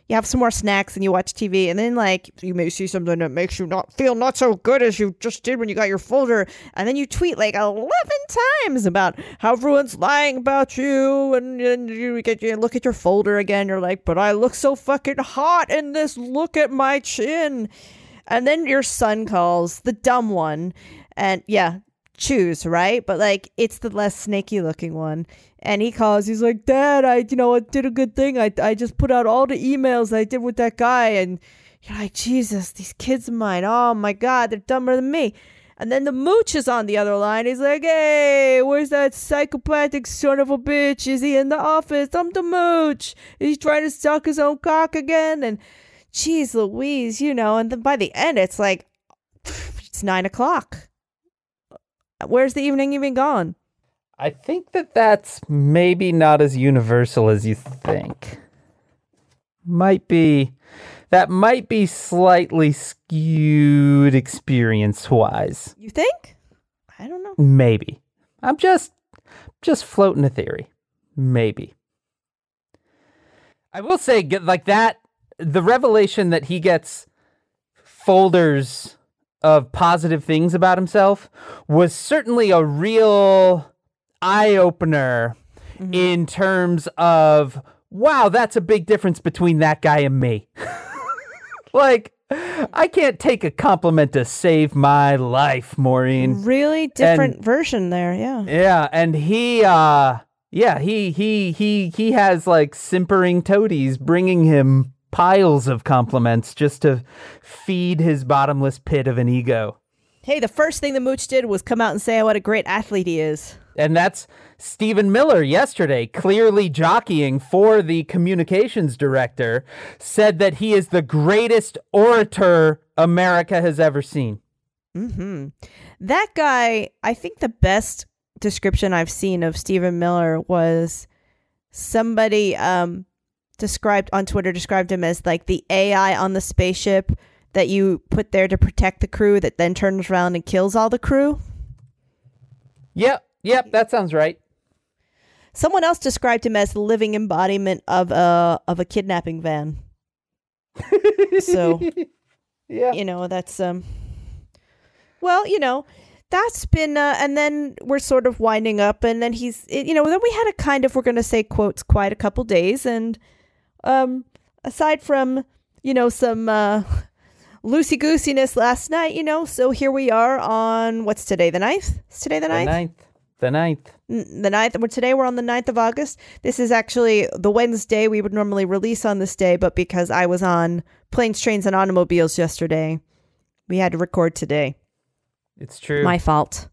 you have some more snacks and you watch TV and then like you may see something that makes you not feel not so good as you just did when you got your folder. And then you tweet like 11 times about how everyone's lying about you and, then you get you look at your folder again. You're like but I look so fucking hot in this. Look at my chin. And then your son calls the dumb one. And yeah choose right? But like it's the less snaky looking one. And he calls he's like dad i you know i did a good thing. I, I just put out all the emails i did with that guy. And you're like jesus these kids of mine. Oh my god they're dumber than me. And then the mooch is on the other line. He's like hey where's that psychopathic son of a bitch? Is he in the office? I'm the mooch. He's trying to suck his own cock again. And geez louise you know and then by the end it's like it's nine o'clock where's the evening even gone I think that that's maybe not as universal as you think. Might be that might be slightly skewed experience wise. You think? I don't know. Maybe. I'm just just floating a theory. Maybe. I will say like that the revelation that he gets folders of positive things about himself was certainly a real eye opener mm-hmm. in terms of wow, that's a big difference between that guy and me. like I can't take a compliment to save my life, Maureen. Really different and, version there, yeah. Yeah, and he uh yeah, he he he he has like simpering toadies bringing him piles of compliments just to feed his bottomless pit of an ego. Hey, the first thing the mooch did was come out and say what a great athlete he is. And that's Stephen Miller yesterday, clearly jockeying for the communications director, said that he is the greatest orator America has ever seen. hmm That guy, I think the best description I've seen of Stephen Miller was somebody um, described on Twitter described him as like the AI on the spaceship that you put there to protect the crew that then turns around and kills all the crew. Yep, Yep, that sounds right. Someone else described him as the living embodiment of a of a kidnapping van. so, yeah, you know that's um. Well, you know, that's been uh, and then we're sort of winding up, and then he's you know then we had a kind of we're going to say quotes quite a couple days, and um aside from you know some uh loosey goosiness last night, you know, so here we are on what's today the 9th? Is today the 9th? The 9th. The 9th. The 9th. Today we're on the 9th of August. This is actually the Wednesday we would normally release on this day, but because I was on planes, trains, and automobiles yesterday, we had to record today. It's true. My fault.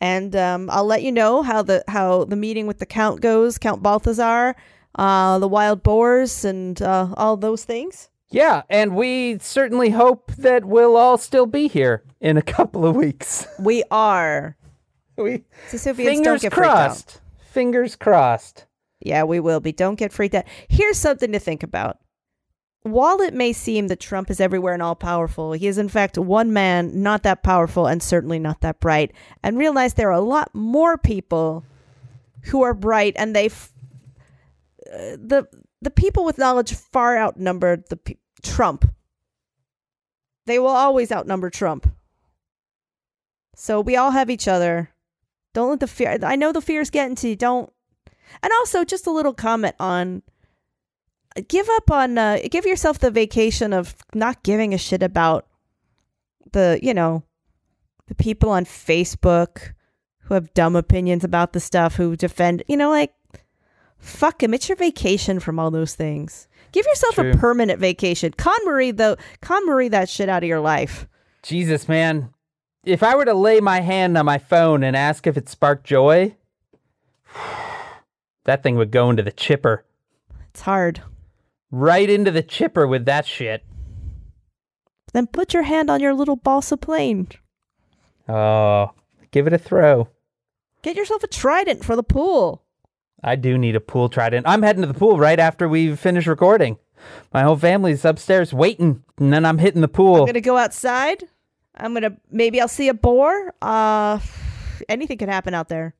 And um, I'll let you know how the how the meeting with the count goes, Count Balthazar, uh, the wild boars, and uh, all those things. Yeah, and we certainly hope that we'll all still be here in a couple of weeks. We are. we fingers crossed. Fingers crossed. Yeah, we will be. Don't get freaked out. Here's something to think about. While it may seem that Trump is everywhere and all powerful, he is in fact one man, not that powerful and certainly not that bright. And realize there are a lot more people who are bright, and they, f- the the people with knowledge far outnumbered the pe- Trump. They will always outnumber Trump. So we all have each other. Don't let the fear. I know the fear's getting to you. Don't. And also, just a little comment on. Give up on. Uh, give yourself the vacation of not giving a shit about the. You know, the people on Facebook who have dumb opinions about the stuff who defend. You know, like fuck him. It's your vacation from all those things. Give yourself True. a permanent vacation. KonMari though. KonMari that shit out of your life. Jesus, man if I were to lay my hand on my phone and ask if it sparked joy, that thing would go into the chipper. It's hard. Right into the chipper with that shit. Then put your hand on your little balsa plane. Oh, give it a throw. Get yourself a trident for the pool. I do need a pool trident. I'm heading to the pool right after we finish recording. My whole family's upstairs waiting, and then I'm hitting the pool. I'm gonna go outside. I'm gonna maybe I'll see a boar. Uh, anything could happen out there.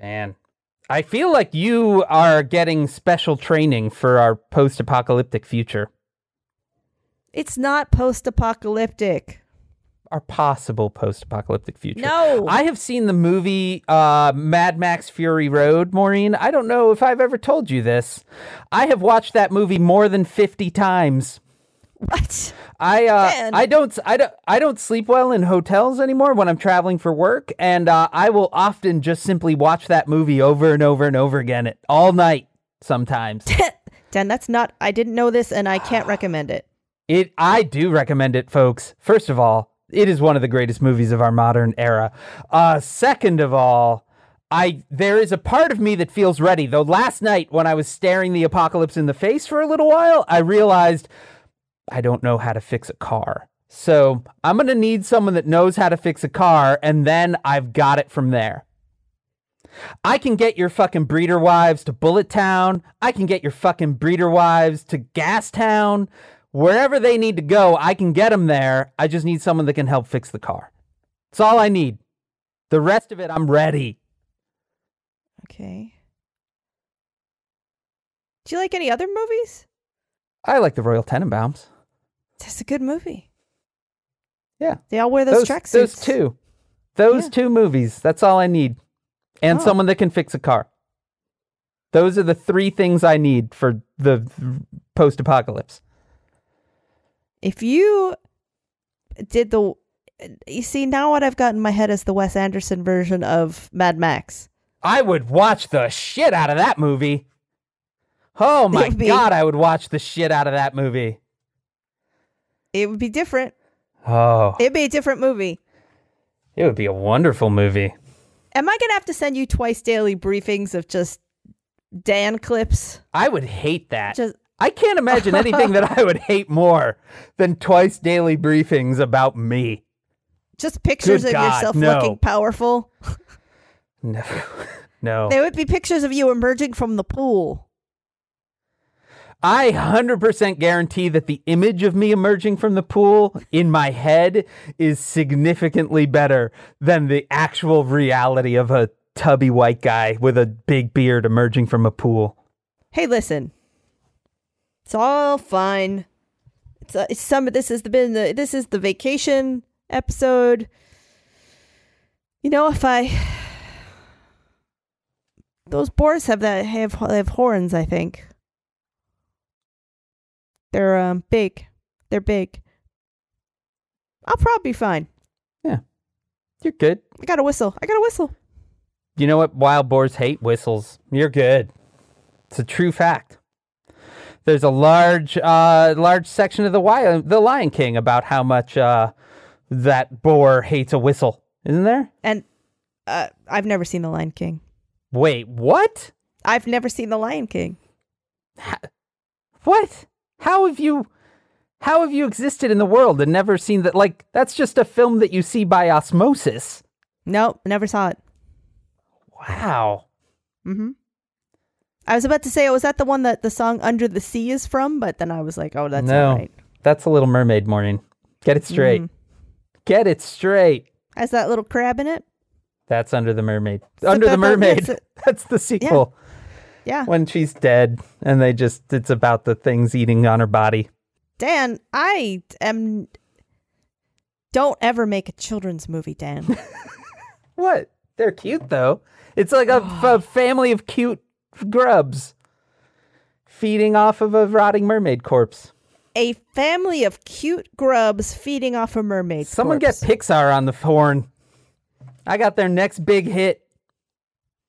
Man, I feel like you are getting special training for our post apocalyptic future. It's not post-apocalyptic. Our possible post apocalyptic future. No. I have seen the movie uh, Mad Max Fury Road, Maureen. I don't know if I've ever told you this. I have watched that movie more than 50 times. What? I uh, I don't I don't I don't sleep well in hotels anymore when I'm traveling for work, and uh, I will often just simply watch that movie over and over and over again it, all night. Sometimes Dan, that's not. I didn't know this, and I can't recommend it. it I do recommend it, folks. First of all, it is one of the greatest movies of our modern era. Uh, second of all. I there is a part of me that feels ready. Though last night when I was staring the apocalypse in the face for a little while, I realized I don't know how to fix a car. So I'm going to need someone that knows how to fix a car, and then I've got it from there. I can get your fucking breeder wives to Bullet Town. I can get your fucking breeder wives to Gas Town. Wherever they need to go, I can get them there. I just need someone that can help fix the car. That's all I need. The rest of it, I'm ready. Okay. Do you like any other movies? I like the Royal Tenenbaums. That's a good movie. Yeah. They all wear those, those, tracksuits. those two. Those Yeah. two movies. That's all I need. And Oh. someone that can fix a car. Those are the three things I need for the post apocalypse. If you did the, you see now what I've got in my head is the Wes Anderson version of Mad Max. I would watch the shit out of that movie. Oh my be- god, I would watch the shit out of that movie. It would be different. Oh, It'd be a different movie. it would be a wonderful movie. Am I gonna have to send you twice daily briefings of just Dan clips? I would hate that. Just I can't imagine anything that I would hate more than twice daily briefings about me. just pictures Good of God, yourself no. looking powerful. No. No. They would be pictures of you emerging from the pool. I 100% guarantee that the image of me emerging from the pool in my head is significantly better than the actual reality of a tubby white guy with a big beard emerging from a pool. Hey, listen. It's all fine. It's, uh, it's some. Of this has been the. This is the vacation episode. You know, if I those boars have that have have horns. I think they're um big. They're big. I'll probably be fine. Yeah. You're good. I got a whistle. I got a whistle. You know what? Wild boars hate whistles. You're good. It's a true fact. There's a large, uh, large section of the Wi- the Lion King about how much uh, that boar hates a whistle. Isn't there? And uh, I've never seen the Lion King. Wait, what? I've never seen the Lion King. What? How have you how have you existed in the world and never seen that like that's just a film that you see by osmosis. Nope, never saw it. Wow. Mm-hmm. I was about to say, oh, was that the one that the song "Under the Sea" is from? But then I was like, oh, that's no. right. That's a little mermaid morning. Get it straight. Mhm. Get it straight. Has that little crab in it? That's under the mermaid. So under the mermaid. that's That's, the sequel. Yeah. When she's dead and they just it's about the things eating on her body. Dan, I am. Don't ever make a children's movie, Dan. What? They're cute though. It's like a, a family of cute grubs feeding off of a rotting mermaid corpse. a family of cute grubs feeding off a mermaid. Someone corpse. get Pixar on the horn. I got their next big hit.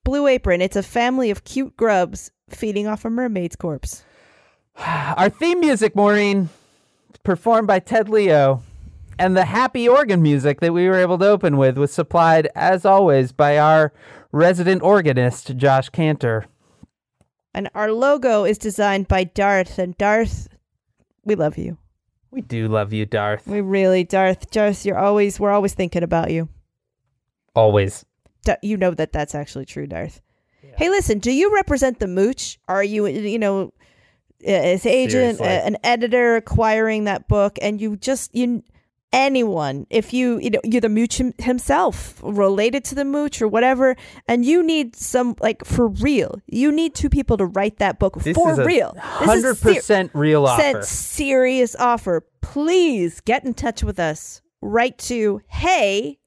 Blue Apron. It's a family of cute grubs feeding off a mermaid's corpse. Our theme music, Maureen, performed by Ted Leo, and the happy organ music that we were able to open with was supplied, as always, by our resident organist, Josh Kantor. And our logo is designed by Darth. And Darth, we love you. We do love you, Darth. We really, Darth, Darth, you're always, we're always thinking about you. Always. D- you know that that's actually true, Darth. Hey, listen, do you represent the mooch? Are you, you know, as agent, a- an editor acquiring that book, and you just you anyone, if you you know you're the mooch himself, related to the mooch or whatever, and you need some like for real, you need two people to write that book This for real. This Hundred is ser- percent real offer. Serious offer. Please get in touch with us. Write to hey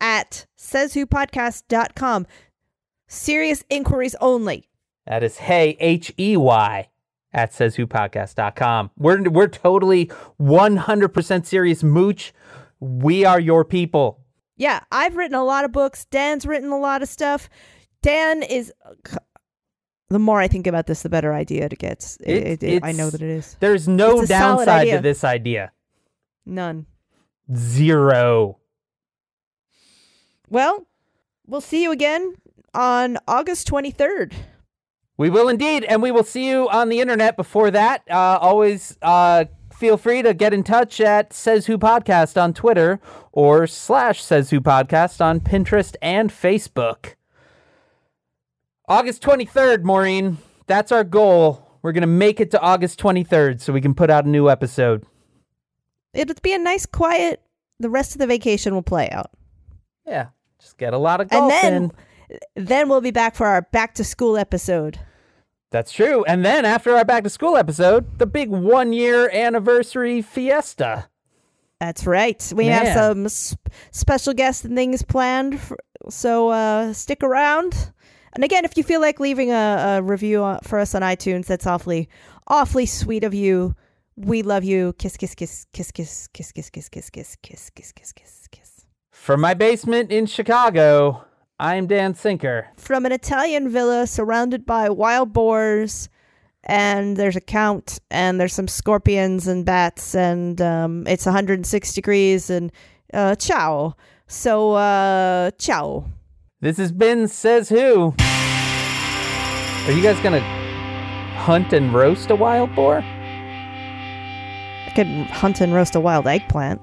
at sayswhopodcast.com. Serious inquiries only. That is hey H E Y at sayswhopodcast.com. We're we're totally 100% serious mooch. We are your people. Yeah, I've written a lot of books. Dan's written a lot of stuff. Dan is. The more I think about this, the better idea it gets. It, It- it- I know that it is. There's no It's a solid downside to this idea. None. Zero. Well, we'll see you again on August 23rd. We will indeed, and we will see you on the internet before that. Uh, always uh, feel free to get in touch at Says Who Podcast on Twitter or slash Says Who Podcast on Pinterest and Facebook. August 23rd, Maureen. That's our goal. We're going to make it to August 23rd so we can put out a new episode. It'll be a nice, quiet. The rest of the vacation will play out. Yeah, just get a lot of golf And then, in. then we'll be back for our back to school episode. That's true. And then after our back to school episode, the big one year anniversary fiesta. That's right. We have some sp- special guests and things planned, for, so uh, stick around. And again, if you feel like leaving a, a review uh, for us on iTunes, that's awfully, awfully sweet of you. We love you. Kiss, kiss, kiss, kiss, kiss, kiss, kiss, kiss, kiss, kiss, kiss, kiss, kiss, kiss, kiss. From my basement in Chicago, I'm Dan Sinker. From an Italian villa surrounded by wild boars, and there's a count, and there's some scorpions and bats, and um, it's 106 degrees, and uh, ciao. So, uh, ciao. This has been Says Who. Are you guys gonna hunt and roast a wild boar? I could hunt and roast a wild eggplant.